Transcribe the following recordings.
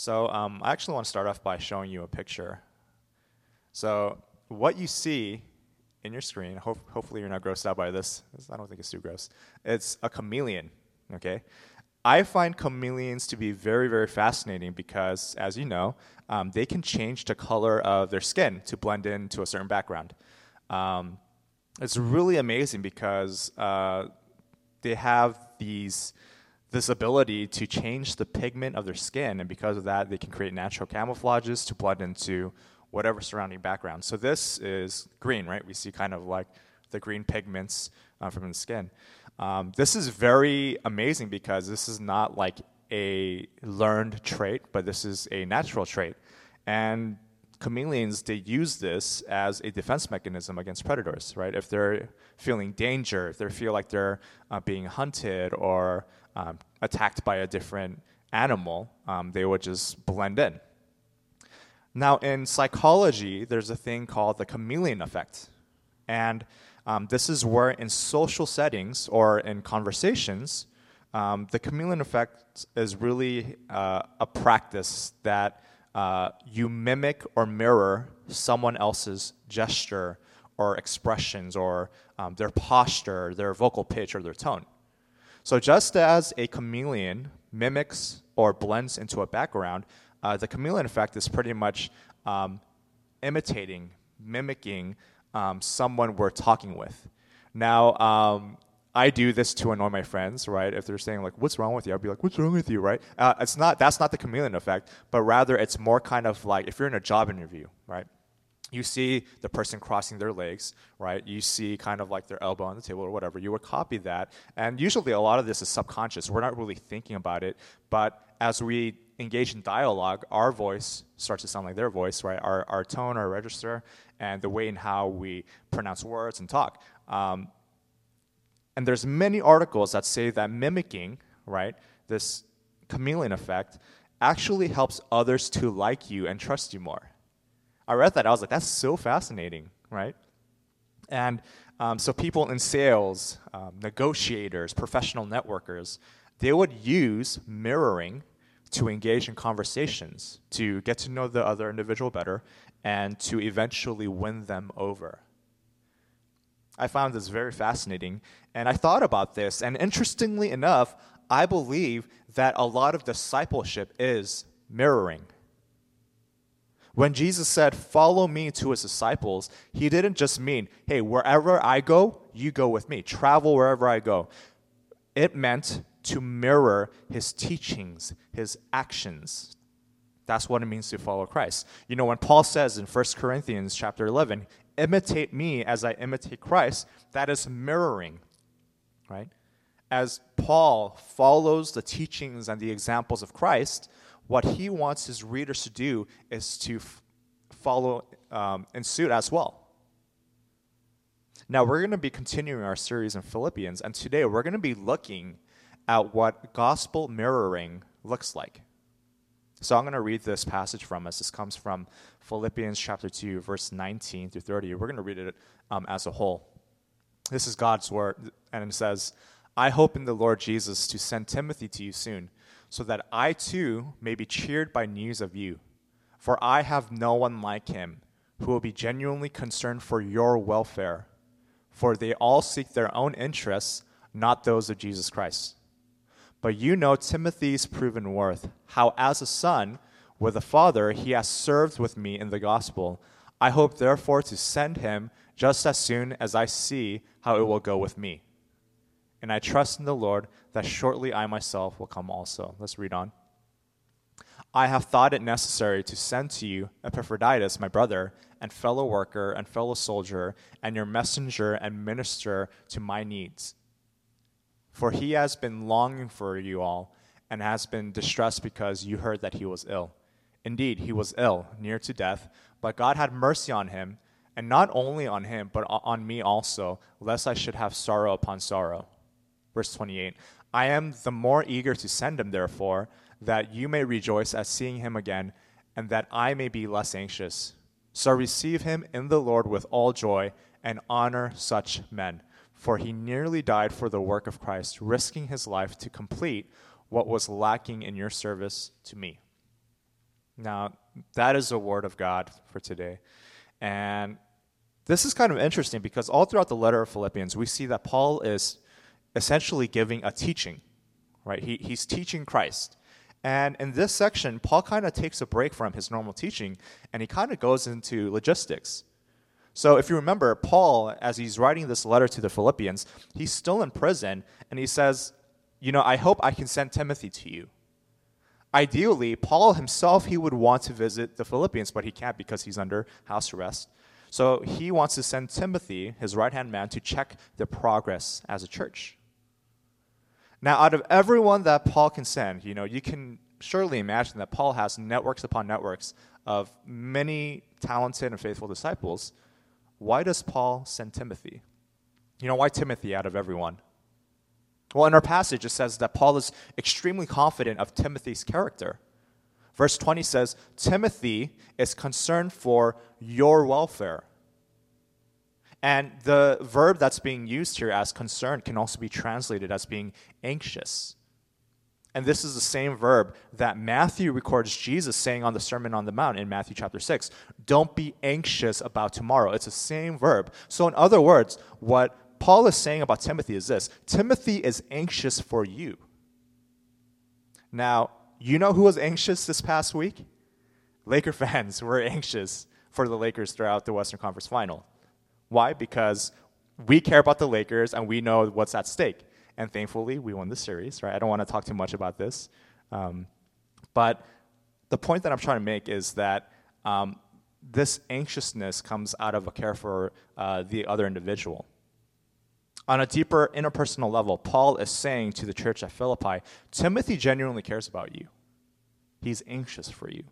So um, I actually want to start off by showing you a picture. So what you see in your screen, hope, hopefully you're not grossed out by this. I don't think it's too gross. It's a chameleon, okay? I find chameleons to be very, very fascinating because, as you know, um, they can change the color of their skin to blend into a certain background. Um, it's really amazing because uh, they have these this ability to change the pigment of their skin, and because of that, they can create natural camouflages to blend into whatever surrounding background. So this is green, right? We see kind of like the green pigments uh, from the skin. Um, this is very amazing because this is not like a learned trait, but this is a natural trait. And chameleons, they use this as a defense mechanism against predators, right? If they're feeling danger, if they feel like they're uh, being hunted or um, attacked by a different animal, um, they would just blend in. Now, in psychology, there's a thing called the chameleon effect. And um, this is where, in social settings or in conversations, um, the chameleon effect is really uh, a practice that uh, you mimic or mirror someone else's gesture or expressions or um, their posture, their vocal pitch, or their tone. So, just as a chameleon mimics or blends into a background, uh, the chameleon effect is pretty much um, imitating, mimicking um, someone we're talking with. Now, um, I do this to annoy my friends, right? If they're saying like, "What's wrong with you?" I'll be like, "What's wrong with you?" Right? Uh, it's not. That's not the chameleon effect, but rather it's more kind of like if you're in a job interview, right? You see the person crossing their legs, right? You see kind of like their elbow on the table or whatever. You would copy that, and usually a lot of this is subconscious. We're not really thinking about it, but as we engage in dialogue, our voice starts to sound like their voice, right? Our, our tone, our register, and the way in how we pronounce words and talk. Um, and there's many articles that say that mimicking, right, this chameleon effect, actually helps others to like you and trust you more. I read that, I was like, that's so fascinating, right? And um, so people in sales, um, negotiators, professional networkers, they would use mirroring to engage in conversations, to get to know the other individual better, and to eventually win them over. I found this very fascinating, and I thought about this, and interestingly enough, I believe that a lot of discipleship is mirroring. When Jesus said, Follow me to his disciples, he didn't just mean, Hey, wherever I go, you go with me. Travel wherever I go. It meant to mirror his teachings, his actions. That's what it means to follow Christ. You know, when Paul says in 1 Corinthians chapter 11, imitate me as I imitate Christ, that is mirroring, right? As Paul follows the teachings and the examples of Christ, what he wants his readers to do is to f- follow um, in suit as well. Now, we're going to be continuing our series in Philippians, and today we're going to be looking at what gospel mirroring looks like. So I'm going to read this passage from us. This comes from Philippians chapter 2, verse 19 through 30. We're going to read it um, as a whole. This is God's word, and it says, I hope in the Lord Jesus to send Timothy to you soon, so that I too may be cheered by news of you. For I have no one like him who will be genuinely concerned for your welfare, for they all seek their own interests, not those of Jesus Christ. But you know Timothy's proven worth, how as a son with a father he has served with me in the gospel. I hope therefore to send him just as soon as I see how it will go with me. And I trust in the Lord that shortly I myself will come also. Let's read on. I have thought it necessary to send to you Epaphroditus, my brother, and fellow worker and fellow soldier, and your messenger and minister to my needs for he has been longing for you all and has been distressed because you heard that he was ill. Indeed, he was ill, near to death, but God had mercy on him, and not only on him, but on me also, lest I should have sorrow upon sorrow. Verse 28 I am the more eager to send him, therefore, that you may rejoice at seeing him again, and that I may be less anxious. So receive him in the Lord with all joy, and honor such men for he nearly died for the work of Christ, risking his life to complete what was lacking in your service to me. Now, that is a word of God for today. And this is kind of interesting because all throughout the letter of Philippians, we see that Paul is essentially giving a teaching, right? He, he's teaching Christ. And in this section, Paul kind of takes a break from his normal teaching and he kind of goes into logistics. So if you remember, Paul, as he's writing this letter to the Philippians, he's still in prison and he says, You know, I hope I can send Timothy to you. Ideally, Paul himself, he would want to visit the Philippians, but he can't because he's under house arrest. So he wants to send Timothy, his right hand man, to check their progress as a church. Now, out of everyone that Paul can send, you know, you can surely imagine that Paul has networks upon networks of many talented and faithful disciples. Why does Paul send Timothy? You know, why Timothy out of everyone? Well, in our passage, it says that Paul is extremely confident of Timothy's character. Verse 20 says, Timothy is concerned for your welfare. And the verb that's being used here as concerned can also be translated as being anxious. And this is the same verb that Matthew records Jesus saying on the Sermon on the Mount in Matthew chapter 6. Don't be anxious about tomorrow. It's the same verb. So, in other words, what Paul is saying about Timothy is this Timothy is anxious for you. Now, you know who was anxious this past week? Laker fans were anxious for the Lakers throughout the Western Conference final. Why? Because we care about the Lakers and we know what's at stake. And thankfully, we won the series, right? I don't want to talk too much about this. Um, but the point that I'm trying to make is that um, this anxiousness comes out of a care for uh, the other individual. On a deeper interpersonal level, Paul is saying to the church at Philippi Timothy genuinely cares about you, he's anxious for you.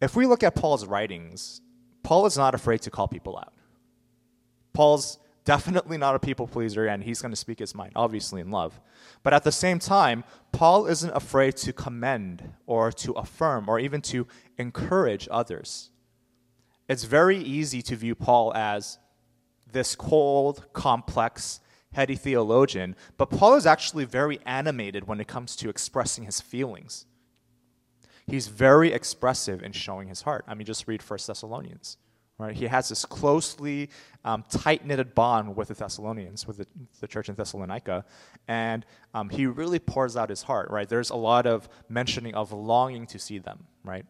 If we look at Paul's writings, Paul is not afraid to call people out. Paul's definitely not a people pleaser, and he's going to speak his mind, obviously in love. But at the same time, Paul isn't afraid to commend or to affirm or even to encourage others. It's very easy to view Paul as this cold, complex, heady theologian, but Paul is actually very animated when it comes to expressing his feelings. He's very expressive in showing his heart. I mean, just read 1 Thessalonians. Right? He has this closely um, tight knitted bond with the Thessalonians, with the, the church in Thessalonica, and um, he really pours out his heart. Right? There's a lot of mentioning of longing to see them. Right?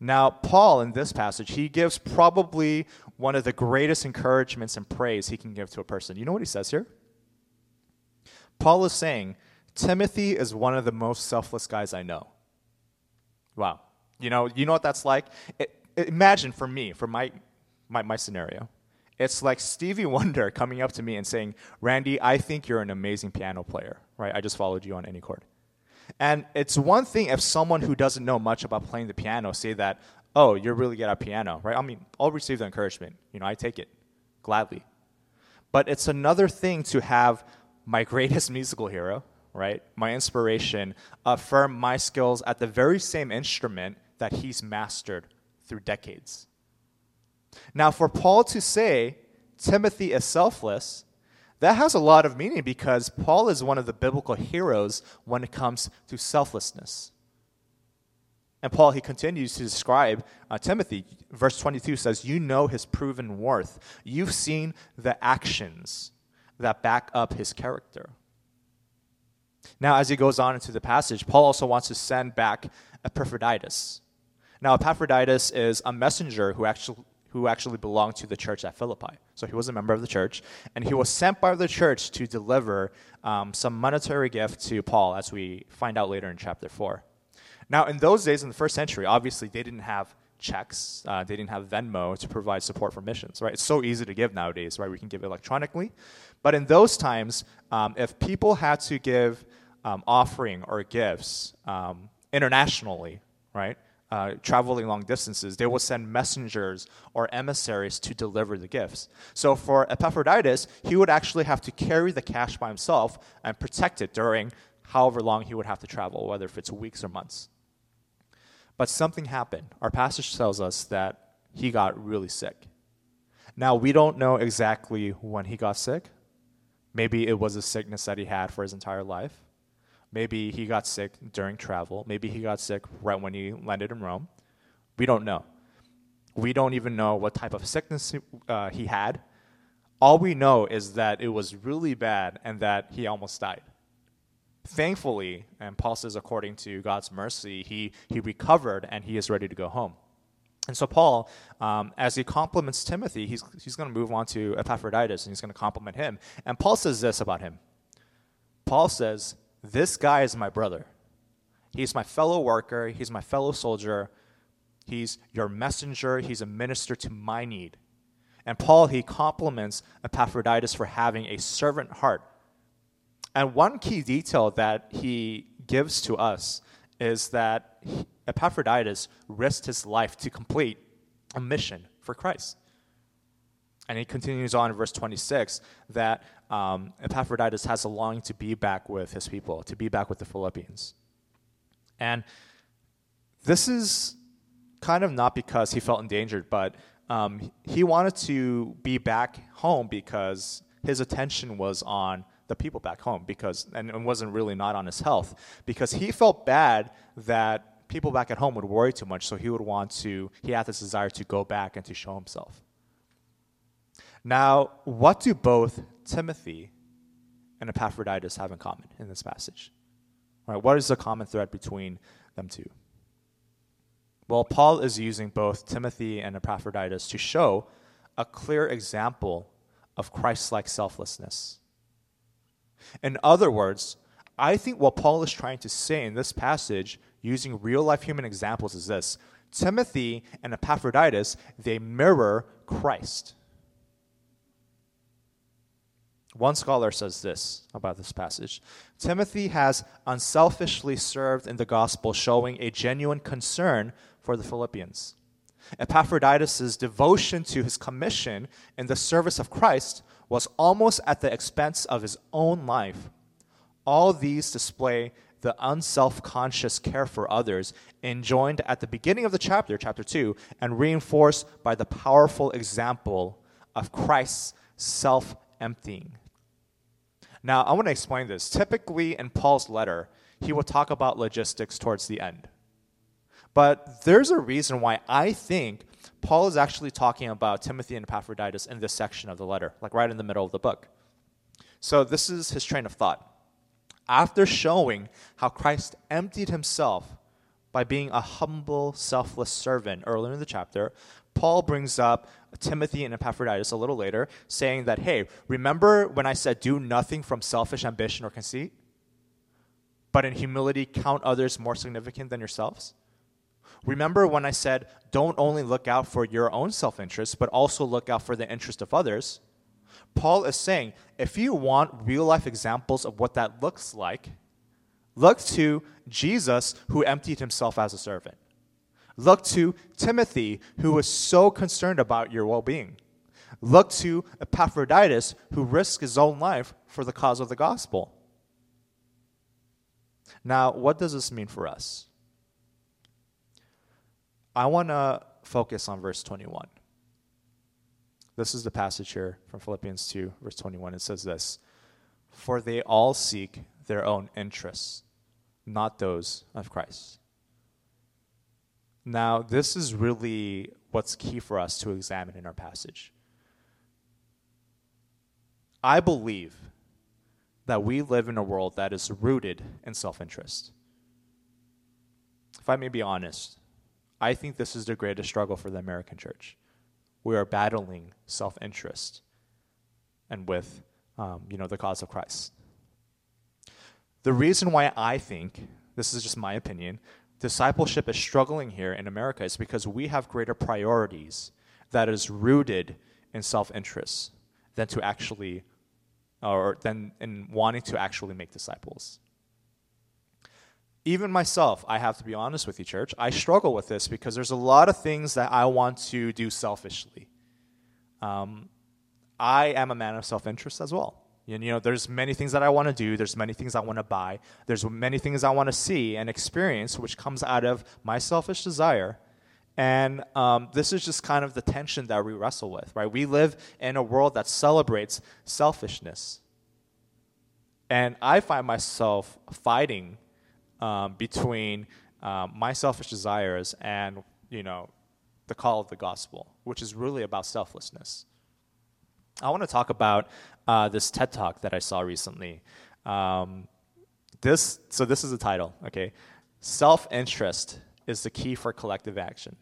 Now, Paul in this passage, he gives probably one of the greatest encouragements and praise he can give to a person. You know what he says here? Paul is saying, Timothy is one of the most selfless guys I know. Wow. You know, you know what that's like? It, imagine for me, for my, my, my scenario, it's like Stevie Wonder coming up to me and saying, Randy, I think you're an amazing piano player, right? I just followed you on any chord. And it's one thing if someone who doesn't know much about playing the piano say that, oh, you're really good at piano, right? I mean, I'll receive the encouragement. You know, I take it gladly. But it's another thing to have my greatest musical hero, right? My inspiration affirm my skills at the very same instrument that he's mastered through decades. Now, for Paul to say Timothy is selfless, that has a lot of meaning because Paul is one of the biblical heroes when it comes to selflessness. And Paul, he continues to describe uh, Timothy. Verse 22 says, You know his proven worth. You've seen the actions that back up his character. Now, as he goes on into the passage, Paul also wants to send back Epaphroditus. Now, Epaphroditus is a messenger who actually, who actually belonged to the church at Philippi. So he was a member of the church, and he was sent by the church to deliver um, some monetary gift to Paul, as we find out later in chapter 4. Now, in those days, in the first century, obviously they didn't have checks. Uh, they didn't have Venmo to provide support for missions, right? It's so easy to give nowadays, right? We can give electronically. But in those times, um, if people had to give um, offering or gifts um, internationally, right? Uh, traveling long distances, they will send messengers or emissaries to deliver the gifts. So for Epaphroditus, he would actually have to carry the cash by himself and protect it during however long he would have to travel, whether if it's weeks or months. But something happened. Our passage tells us that he got really sick. Now, we don't know exactly when he got sick. Maybe it was a sickness that he had for his entire life. Maybe he got sick during travel. Maybe he got sick right when he landed in Rome. We don't know. We don't even know what type of sickness uh, he had. All we know is that it was really bad and that he almost died. Thankfully, and Paul says, according to God's mercy, he, he recovered and he is ready to go home. And so, Paul, um, as he compliments Timothy, he's, he's going to move on to Epaphroditus and he's going to compliment him. And Paul says this about him Paul says, This guy is my brother. He's my fellow worker, he's my fellow soldier, he's your messenger, he's a minister to my need. And Paul, he compliments Epaphroditus for having a servant heart. And one key detail that he gives to us is that Epaphroditus risked his life to complete a mission for Christ. And he continues on in verse 26 that um, Epaphroditus has a longing to be back with his people, to be back with the Philippians. And this is kind of not because he felt endangered, but um, he wanted to be back home because his attention was on the people back home because and it wasn't really not on his health because he felt bad that people back at home would worry too much so he would want to he had this desire to go back and to show himself now what do both timothy and epaphroditus have in common in this passage right what is the common thread between them two well, Paul is using both Timothy and Epaphroditus to show a clear example of Christ like selflessness. In other words, I think what Paul is trying to say in this passage, using real life human examples, is this Timothy and Epaphroditus, they mirror Christ. One scholar says this about this passage Timothy has unselfishly served in the gospel, showing a genuine concern for the Philippians. Epaphroditus' devotion to his commission in the service of Christ was almost at the expense of his own life. All these display the unself conscious care for others enjoined at the beginning of the chapter, chapter 2, and reinforced by the powerful example of Christ's self emptying. Now, I want to explain this. Typically, in Paul's letter, he will talk about logistics towards the end. But there's a reason why I think Paul is actually talking about Timothy and Epaphroditus in this section of the letter, like right in the middle of the book. So this is his train of thought. After showing how Christ emptied himself by being a humble, selfless servant earlier in the chapter, Paul brings up Timothy and Epaphroditus a little later, saying that, hey, remember when I said do nothing from selfish ambition or conceit, but in humility count others more significant than yourselves? Remember when I said, don't only look out for your own self interest, but also look out for the interest of others? Paul is saying, if you want real life examples of what that looks like, look to Jesus who emptied himself as a servant. Look to Timothy who was so concerned about your well being. Look to Epaphroditus who risked his own life for the cause of the gospel. Now, what does this mean for us? I want to focus on verse 21. This is the passage here from Philippians 2, verse 21. It says this For they all seek their own interests, not those of Christ. Now, this is really what's key for us to examine in our passage. I believe that we live in a world that is rooted in self interest. If I may be honest, I think this is the greatest struggle for the American church. We are battling self interest and with um, you know, the cause of Christ. The reason why I think, this is just my opinion, discipleship is struggling here in America is because we have greater priorities that is rooted in self interest than to actually, or than in wanting to actually make disciples even myself, I have to be honest with you, church, I struggle with this because there's a lot of things that I want to do selfishly. Um, I am a man of self interest as well. And, you know, there's many things that I want to do. There's many things I want to buy. There's many things I want to see and experience, which comes out of my selfish desire. And um, this is just kind of the tension that we wrestle with, right? We live in a world that celebrates selfishness. And I find myself fighting um, between um, my selfish desires and, you know, the call of the gospel, which is really about selflessness. I want to talk about uh, this TED talk that I saw recently. Um, this, so this is the title, okay? Self interest is the key for collective action.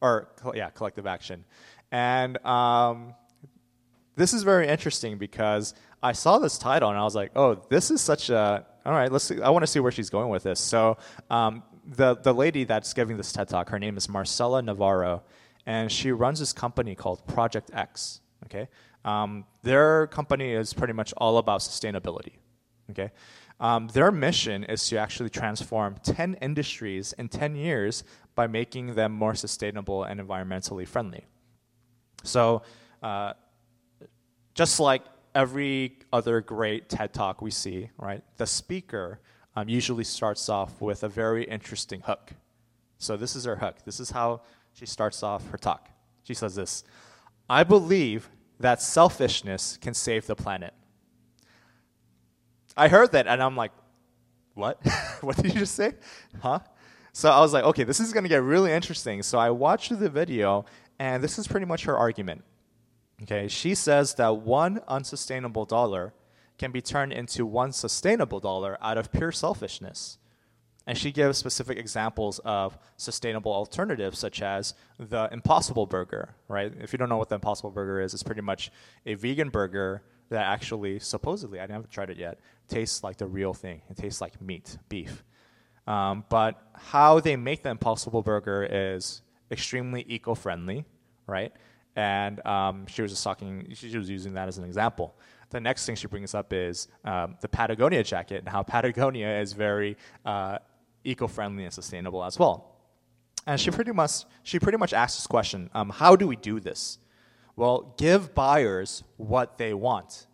Or, yeah, collective action. And um, this is very interesting because I saw this title and I was like, oh, this is such a, all right, let's see, I want to see where she's going with this. So, um, the, the lady that's giving this TED talk, her name is Marcella Navarro, and she runs this company called Project X. Okay, um, their company is pretty much all about sustainability. Okay, um, their mission is to actually transform 10 industries in 10 years by making them more sustainable and environmentally friendly. So, uh, just like every other great TED talk we see, right, the speaker um, usually starts off with a very interesting hook. So, this is her hook. This is how she starts off her talk. She says this I believe that selfishness can save the planet. I heard that and I'm like, what? what did you just say? Huh? So I was like, okay, this is going to get really interesting. So I watched the video, and this is pretty much her argument. Okay, she says that one unsustainable dollar can be turned into one sustainable dollar out of pure selfishness. And she gives specific examples of sustainable alternatives, such as the Impossible Burger, right? If you don't know what the Impossible Burger is, it's pretty much a vegan burger that actually, supposedly, I haven't tried it yet, tastes like the real thing. It tastes like meat, beef. Um, but how they make the Impossible Burger is extremely eco friendly, right? And um, she was just talking, she was using that as an example. The next thing she brings up is um, the Patagonia jacket and how Patagonia is very uh, eco-friendly and sustainable as well. And she pretty much she pretty much asks this question: um, How do we do this? Well, give buyers what they want.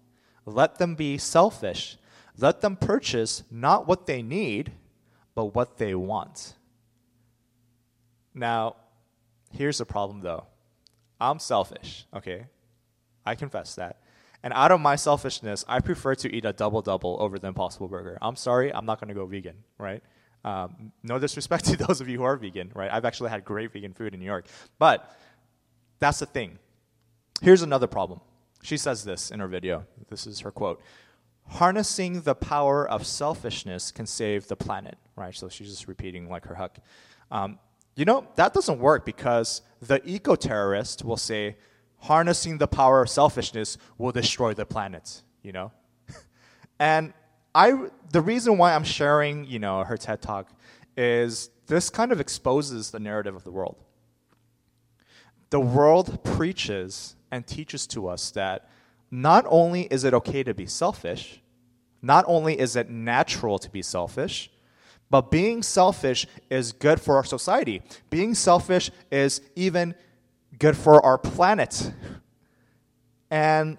Let them be selfish. Let them purchase not what they need, but what they want. Now, here's the problem though. I'm selfish, okay? I confess that. And out of my selfishness, I prefer to eat a double double over the Impossible Burger. I'm sorry, I'm not to go vegan, right? Um, no disrespect to those of you who are vegan, right? I've actually had great vegan food in New York. But that's the thing. Here's another problem. She says this in her video. This is her quote Harnessing the power of selfishness can save the planet, right? So she's just repeating like her huck. Um, you know, that doesn't work because the eco terrorist will say, harnessing the power of selfishness will destroy the planet, you know? and I the reason why I'm sharing, you know, her TED talk is this kind of exposes the narrative of the world. The world preaches and teaches to us that not only is it okay to be selfish, not only is it natural to be selfish, but being selfish is good for our society. Being selfish is even good for our planet. And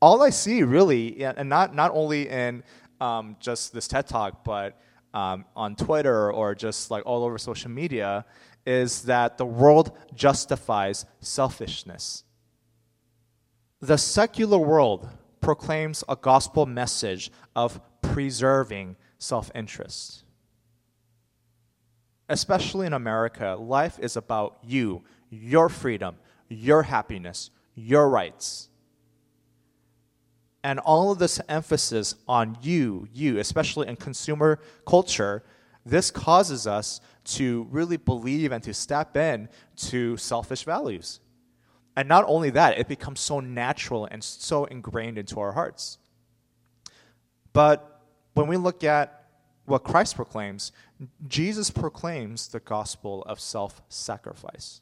all I see really, and not, not only in um, just this TED Talk, but um, on Twitter or just like all over social media, is that the world justifies selfishness. The secular world proclaims a gospel message of preserving self interest. Especially in America, life is about you, your freedom, your happiness, your rights. And all of this emphasis on you, you, especially in consumer culture, this causes us to really believe and to step in to selfish values. And not only that, it becomes so natural and so ingrained into our hearts. But when we look at what Christ proclaims, Jesus proclaims the gospel of self sacrifice.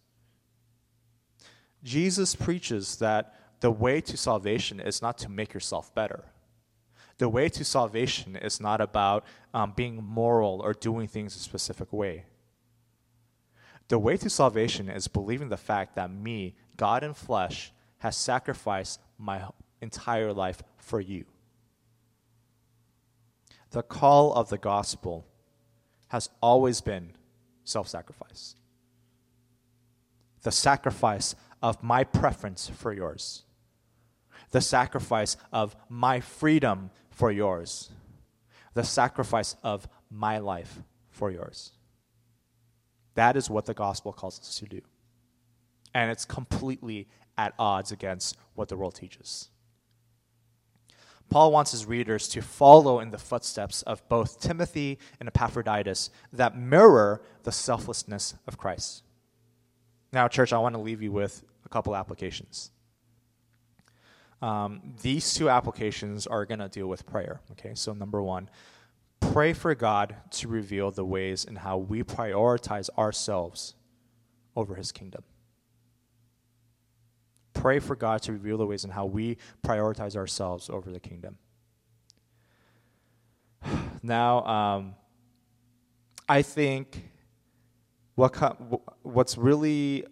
Jesus preaches that the way to salvation is not to make yourself better. The way to salvation is not about um, being moral or doing things a specific way. The way to salvation is believing the fact that me, God in flesh, has sacrificed my entire life for you. The call of the gospel has always been self sacrifice. The sacrifice of my preference for yours the sacrifice of my freedom for yours, the sacrifice of my life for yours. That is what the gospel calls us to do. And it's completely at odds against what the world teaches. Paul wants his readers to follow in the footsteps of both Timothy and Epaphroditus that mirror the selflessness of Christ. Now, church, I want to leave you with a couple applications. Um, these two applications are going to deal with prayer. Okay, so number one, pray for God to reveal the ways in how we prioritize ourselves over His kingdom. Pray for God to reveal the ways in how we prioritize ourselves over the kingdom. Now, um, I think what what's really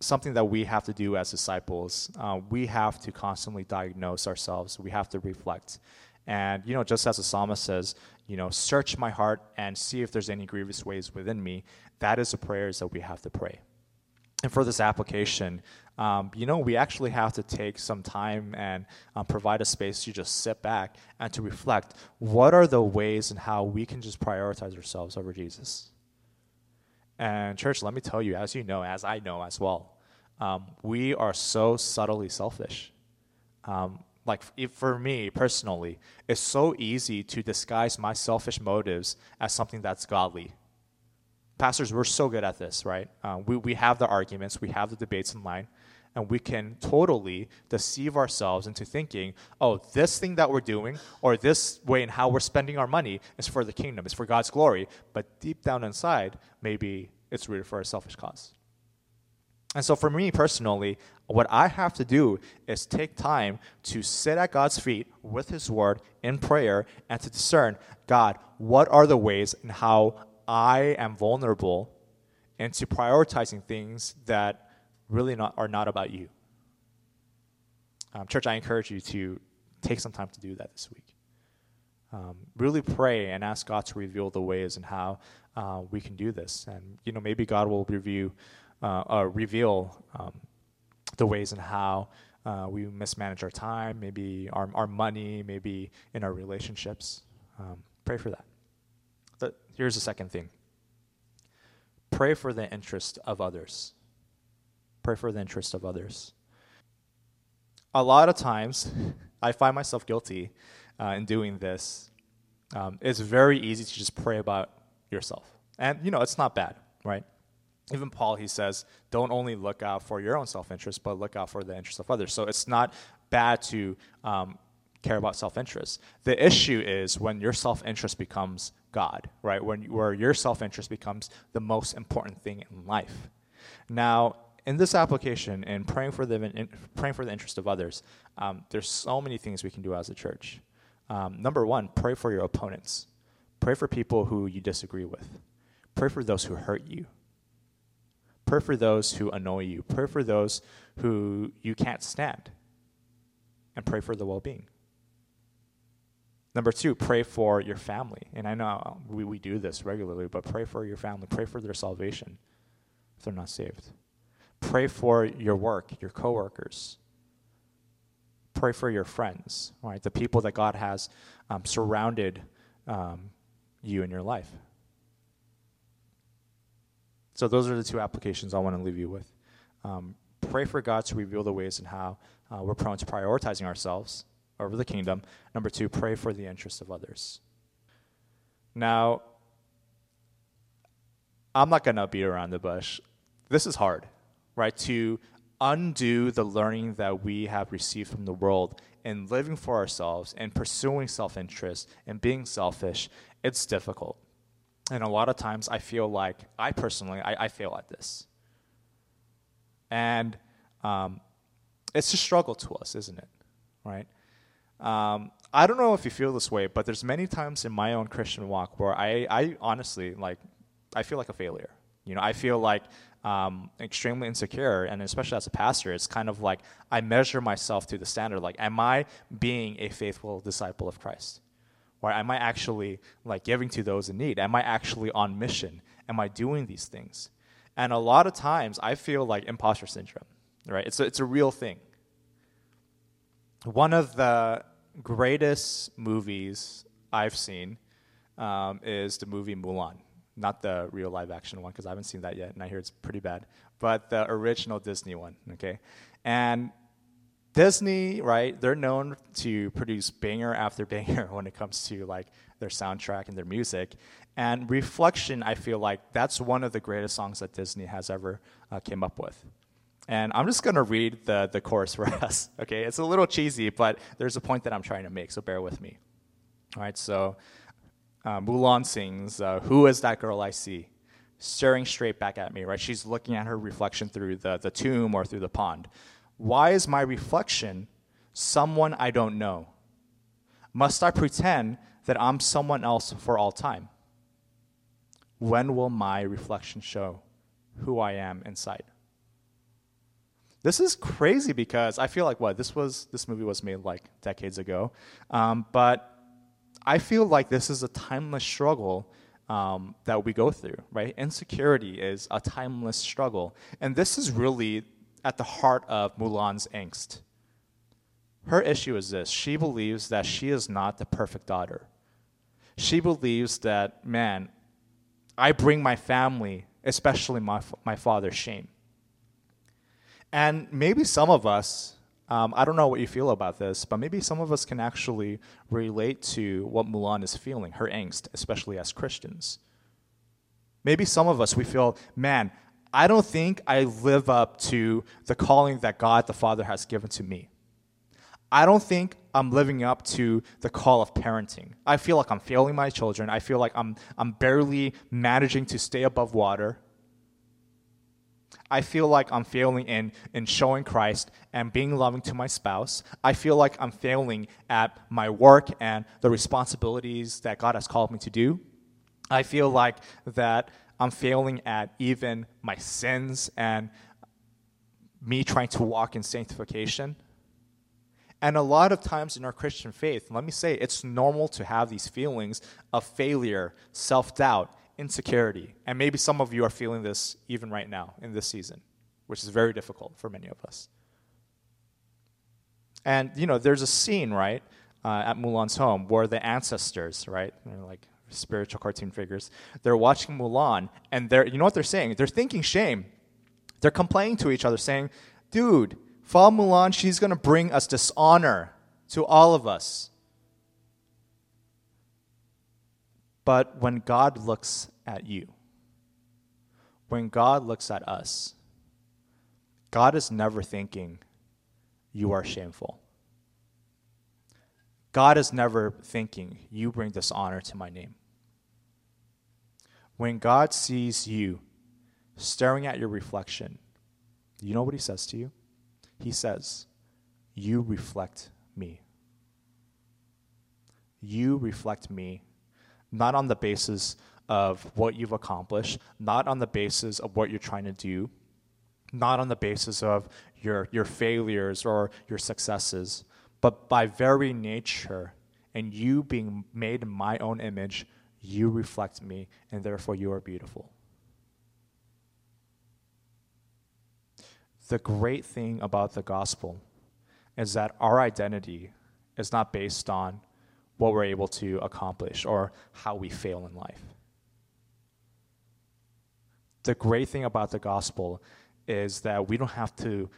something that we have to do as disciples. Uh, we have to constantly diagnose ourselves. We have to reflect. And, you know, just as the psalmist says, you know, search my heart and see if there's any grievous ways within me. That is the prayers that we have to pray. And for this application, um, you know, we actually have to take some time and um, provide a space to just sit back and to reflect what are the ways and how we can just prioritize ourselves over Jesus. And, church, let me tell you, as you know, as I know as well, um, we are so subtly selfish. Um, like, for me personally, it's so easy to disguise my selfish motives as something that's godly. Pastors, we're so good at this, right? Uh, we, we have the arguments, we have the debates in line, and we can totally deceive ourselves into thinking, oh, this thing that we're doing, or this way and how we're spending our money is for the kingdom, it's for God's glory. But deep down inside, maybe it's really for a selfish cause. And so, for me personally, what I have to do is take time to sit at God's feet with His Word in prayer and to discern God, what are the ways and how I am vulnerable into prioritizing things that really not, are not about you. Um, church, I encourage you to take some time to do that this week. Um, really pray and ask God to reveal the ways and how uh, we can do this. And you know, maybe God will review, uh, uh, reveal um, the ways and how uh, we mismanage our time, maybe our, our money, maybe in our relationships. Um, pray for that But here's the second thing pray for the interest of others. Pray for the interest of others. A lot of times, I find myself guilty uh, in doing this. Um, it's very easy to just pray about yourself. And, you know, it's not bad, right? Even Paul, he says, don't only look out for your own self interest, but look out for the interest of others. So it's not bad to um, care about self interest. The issue is when your self interest becomes God, right? When where your self interest becomes the most important thing in life. Now, in this application, in praying for the in, praying for the interest of others, um, there's so many things we can do as a church. Um, number one, pray for your opponents. Pray for people who you disagree with. Pray for those who hurt you. Pray for those who annoy you. Pray for those who you can't stand. And pray for the well being. Number two, pray for your family. And I know we, we do this regularly, but pray for your family. Pray for their salvation if they're not saved. Pray for your work, your coworkers. Pray for your friends, right? The people that God has um, surrounded um, you in your life. So those are the two applications I want to leave you with. Um, pray for God to reveal the ways in how uh, we're prone to prioritizing ourselves over the kingdom. Number two, pray for the interests of others. Now, I'm not going to beat around the bush. This is hard, right? To undo the learning that we have received from the world and living for ourselves and pursuing self interest and being selfish, it's difficult. And a lot of times I feel like, I personally, I, I fail at this. And um, it's a struggle to us, isn't it? Right? Um, I don't know if you feel this way, but there's many times in my own Christian walk where I, I honestly like, I feel like a failure. You know, I feel like um, extremely insecure, and especially as a pastor, it's kind of like I measure myself to the standard. Like, am I being a faithful disciple of Christ? Or am I actually like giving to those in need? Am I actually on mission? Am I doing these things? And a lot of times, I feel like imposter syndrome. Right? It's a, it's a real thing. One of the greatest movies I've seen um, is the movie Mulan. Not the real live action one, because I haven't seen that yet, and I hear it's pretty bad. But the original Disney one, okay? And Disney, right, they're known to produce banger after banger when it comes to like their soundtrack and their music. And Reflection, I feel like that's one of the greatest songs that Disney has ever uh, came up with. And I'm just gonna read the, the chorus for us, okay? It's a little cheesy, but there's a point that I'm trying to make, so bear with me. All right, so uh, Mulan sings, uh, Who is that girl I see? Staring straight back at me, right? She's looking at her reflection through the, the tomb or through the pond. Why is my reflection someone I don't know? Must I pretend that I'm someone else for all time? When will my reflection show who I am inside? This is crazy because I feel like what this was this movie was made like decades ago, um, but I feel like this is a timeless struggle um, that we go through, right? Insecurity is a timeless struggle. And this is really at the heart of Mulan's angst. Her issue is this she believes that she is not the perfect daughter. She believes that, man, I bring my family, especially my, my father, shame. And maybe some of us um, I don't know what you feel about this, but maybe some of us can actually relate to what Mulan is feeling, her angst, especially as Christians. Maybe some of us, we feel, man, I don't think I live up to the calling that God the Father has given to me. I don't think I'm living up to the call of parenting. I feel like I'm failing my children. I feel like I'm, I'm barely managing to stay above water. I feel like I'm failing in, in showing Christ and being loving to my spouse. I feel like I'm failing at my work and the responsibilities that God has called me to do. I feel like that I'm failing at even my sins and me trying to walk in sanctification. And a lot of times in our Christian faith, let me say, it's normal to have these feelings of failure, self doubt, insecurity. And maybe some of you are feeling this even right now in this season, which is very difficult for many of us. And, you know, there's a scene, right, uh, at Mulan's home where the ancestors, right, they're like spiritual cartoon figures, they're watching Mulan, and they're, you know what they're saying? They're thinking shame. They're complaining to each other, saying, dude, follow Mulan, she's going to bring us dishonor to all of us. But when God looks at you, when God looks at us, God is never thinking, you are shameful. God is never thinking, you bring dishonor to my name. When God sees you staring at your reflection, you know what he says to you? He says, You reflect me. You reflect me not on the basis of what you've accomplished, not on the basis of what you're trying to do, not on the basis of your, your failures or your successes, but by very nature and you being made in my own image, you reflect me, and therefore you are beautiful. The great thing about the gospel is that our identity is not based on what we're able to accomplish or how we fail in life. The great thing about the gospel is that we don't have to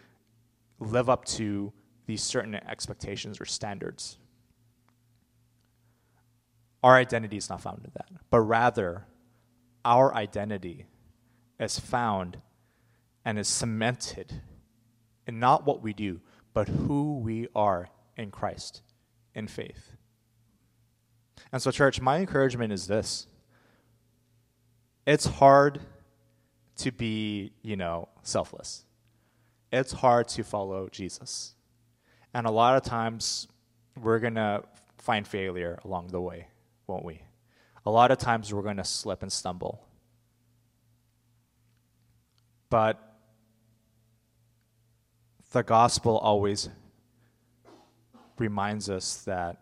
live up to these certain expectations or standards. Our identity is not found in that, but rather, our identity is found and is cemented in not what we do, but who we are in Christ in faith. And so, church, my encouragement is this it's hard to be, you know, selfless. It's hard to follow Jesus. And a lot of times we're going to find failure along the way, won't we? A lot of times we're going to slip and stumble. But the gospel always reminds us that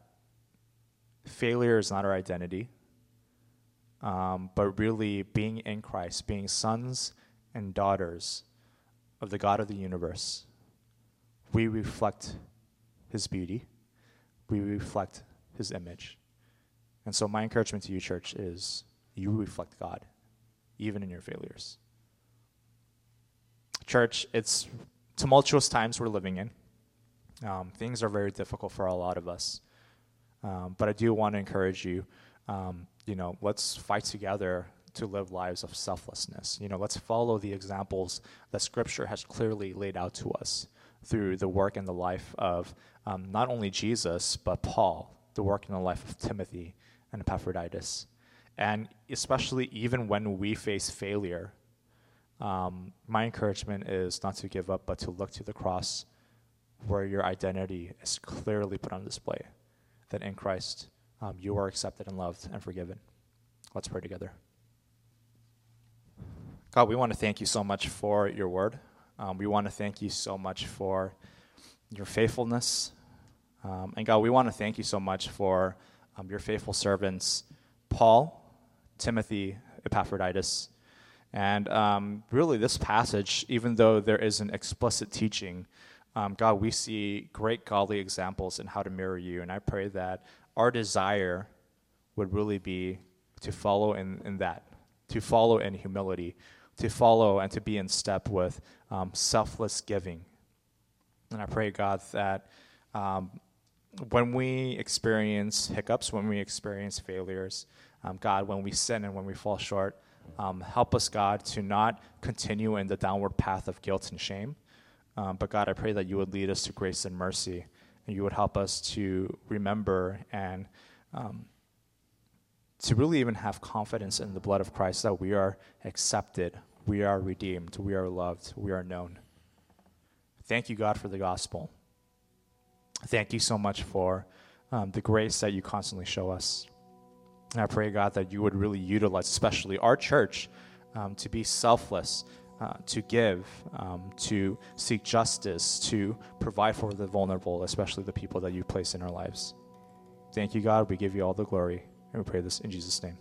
failure is not our identity, um, but really being in Christ, being sons and daughters of the God of the universe. We reflect his beauty, we reflect his image. And so, my encouragement to you, church, is you reflect God, even in your failures. Church, it's tumultuous times we're living in. Um, things are very difficult for a lot of us. Um, but I do want to encourage you, um, you know, let's fight together to live lives of selflessness. You know, let's follow the examples that Scripture has clearly laid out to us through the work and the life of um, not only Jesus, but Paul, the work and the life of Timothy and Epaphroditus. And especially even when we face failure, um, my encouragement is not to give up, but to look to the cross where your identity is clearly put on display. That in Christ, um, you are accepted and loved and forgiven. Let's pray together. God, we want to thank you so much for your word. Um, we want to thank you so much for your faithfulness. Um, and God, we want to thank you so much for um, your faithful servants, Paul, Timothy, Epaphroditus. And um, really, this passage, even though there is an explicit teaching, um, God, we see great godly examples in how to mirror you. And I pray that our desire would really be to follow in, in that, to follow in humility, to follow and to be in step with um, selfless giving. And I pray, God, that um, when we experience hiccups, when we experience failures, um, God, when we sin and when we fall short, um, help us, God, to not continue in the downward path of guilt and shame. Um, but God, I pray that you would lead us to grace and mercy, you would help us to remember and um, to really even have confidence in the blood of Christ that we are accepted, we are redeemed, we are loved, we are known. Thank you, God, for the gospel. Thank you so much for um, the grace that you constantly show us. And I pray, God, that you would really utilize, especially our church, um, to be selfless, uh, to give, um, to seek justice, to provide for the vulnerable, especially the people that you place in our lives. Thank you, God. We give you all the glory. And we pray this in Jesus' name.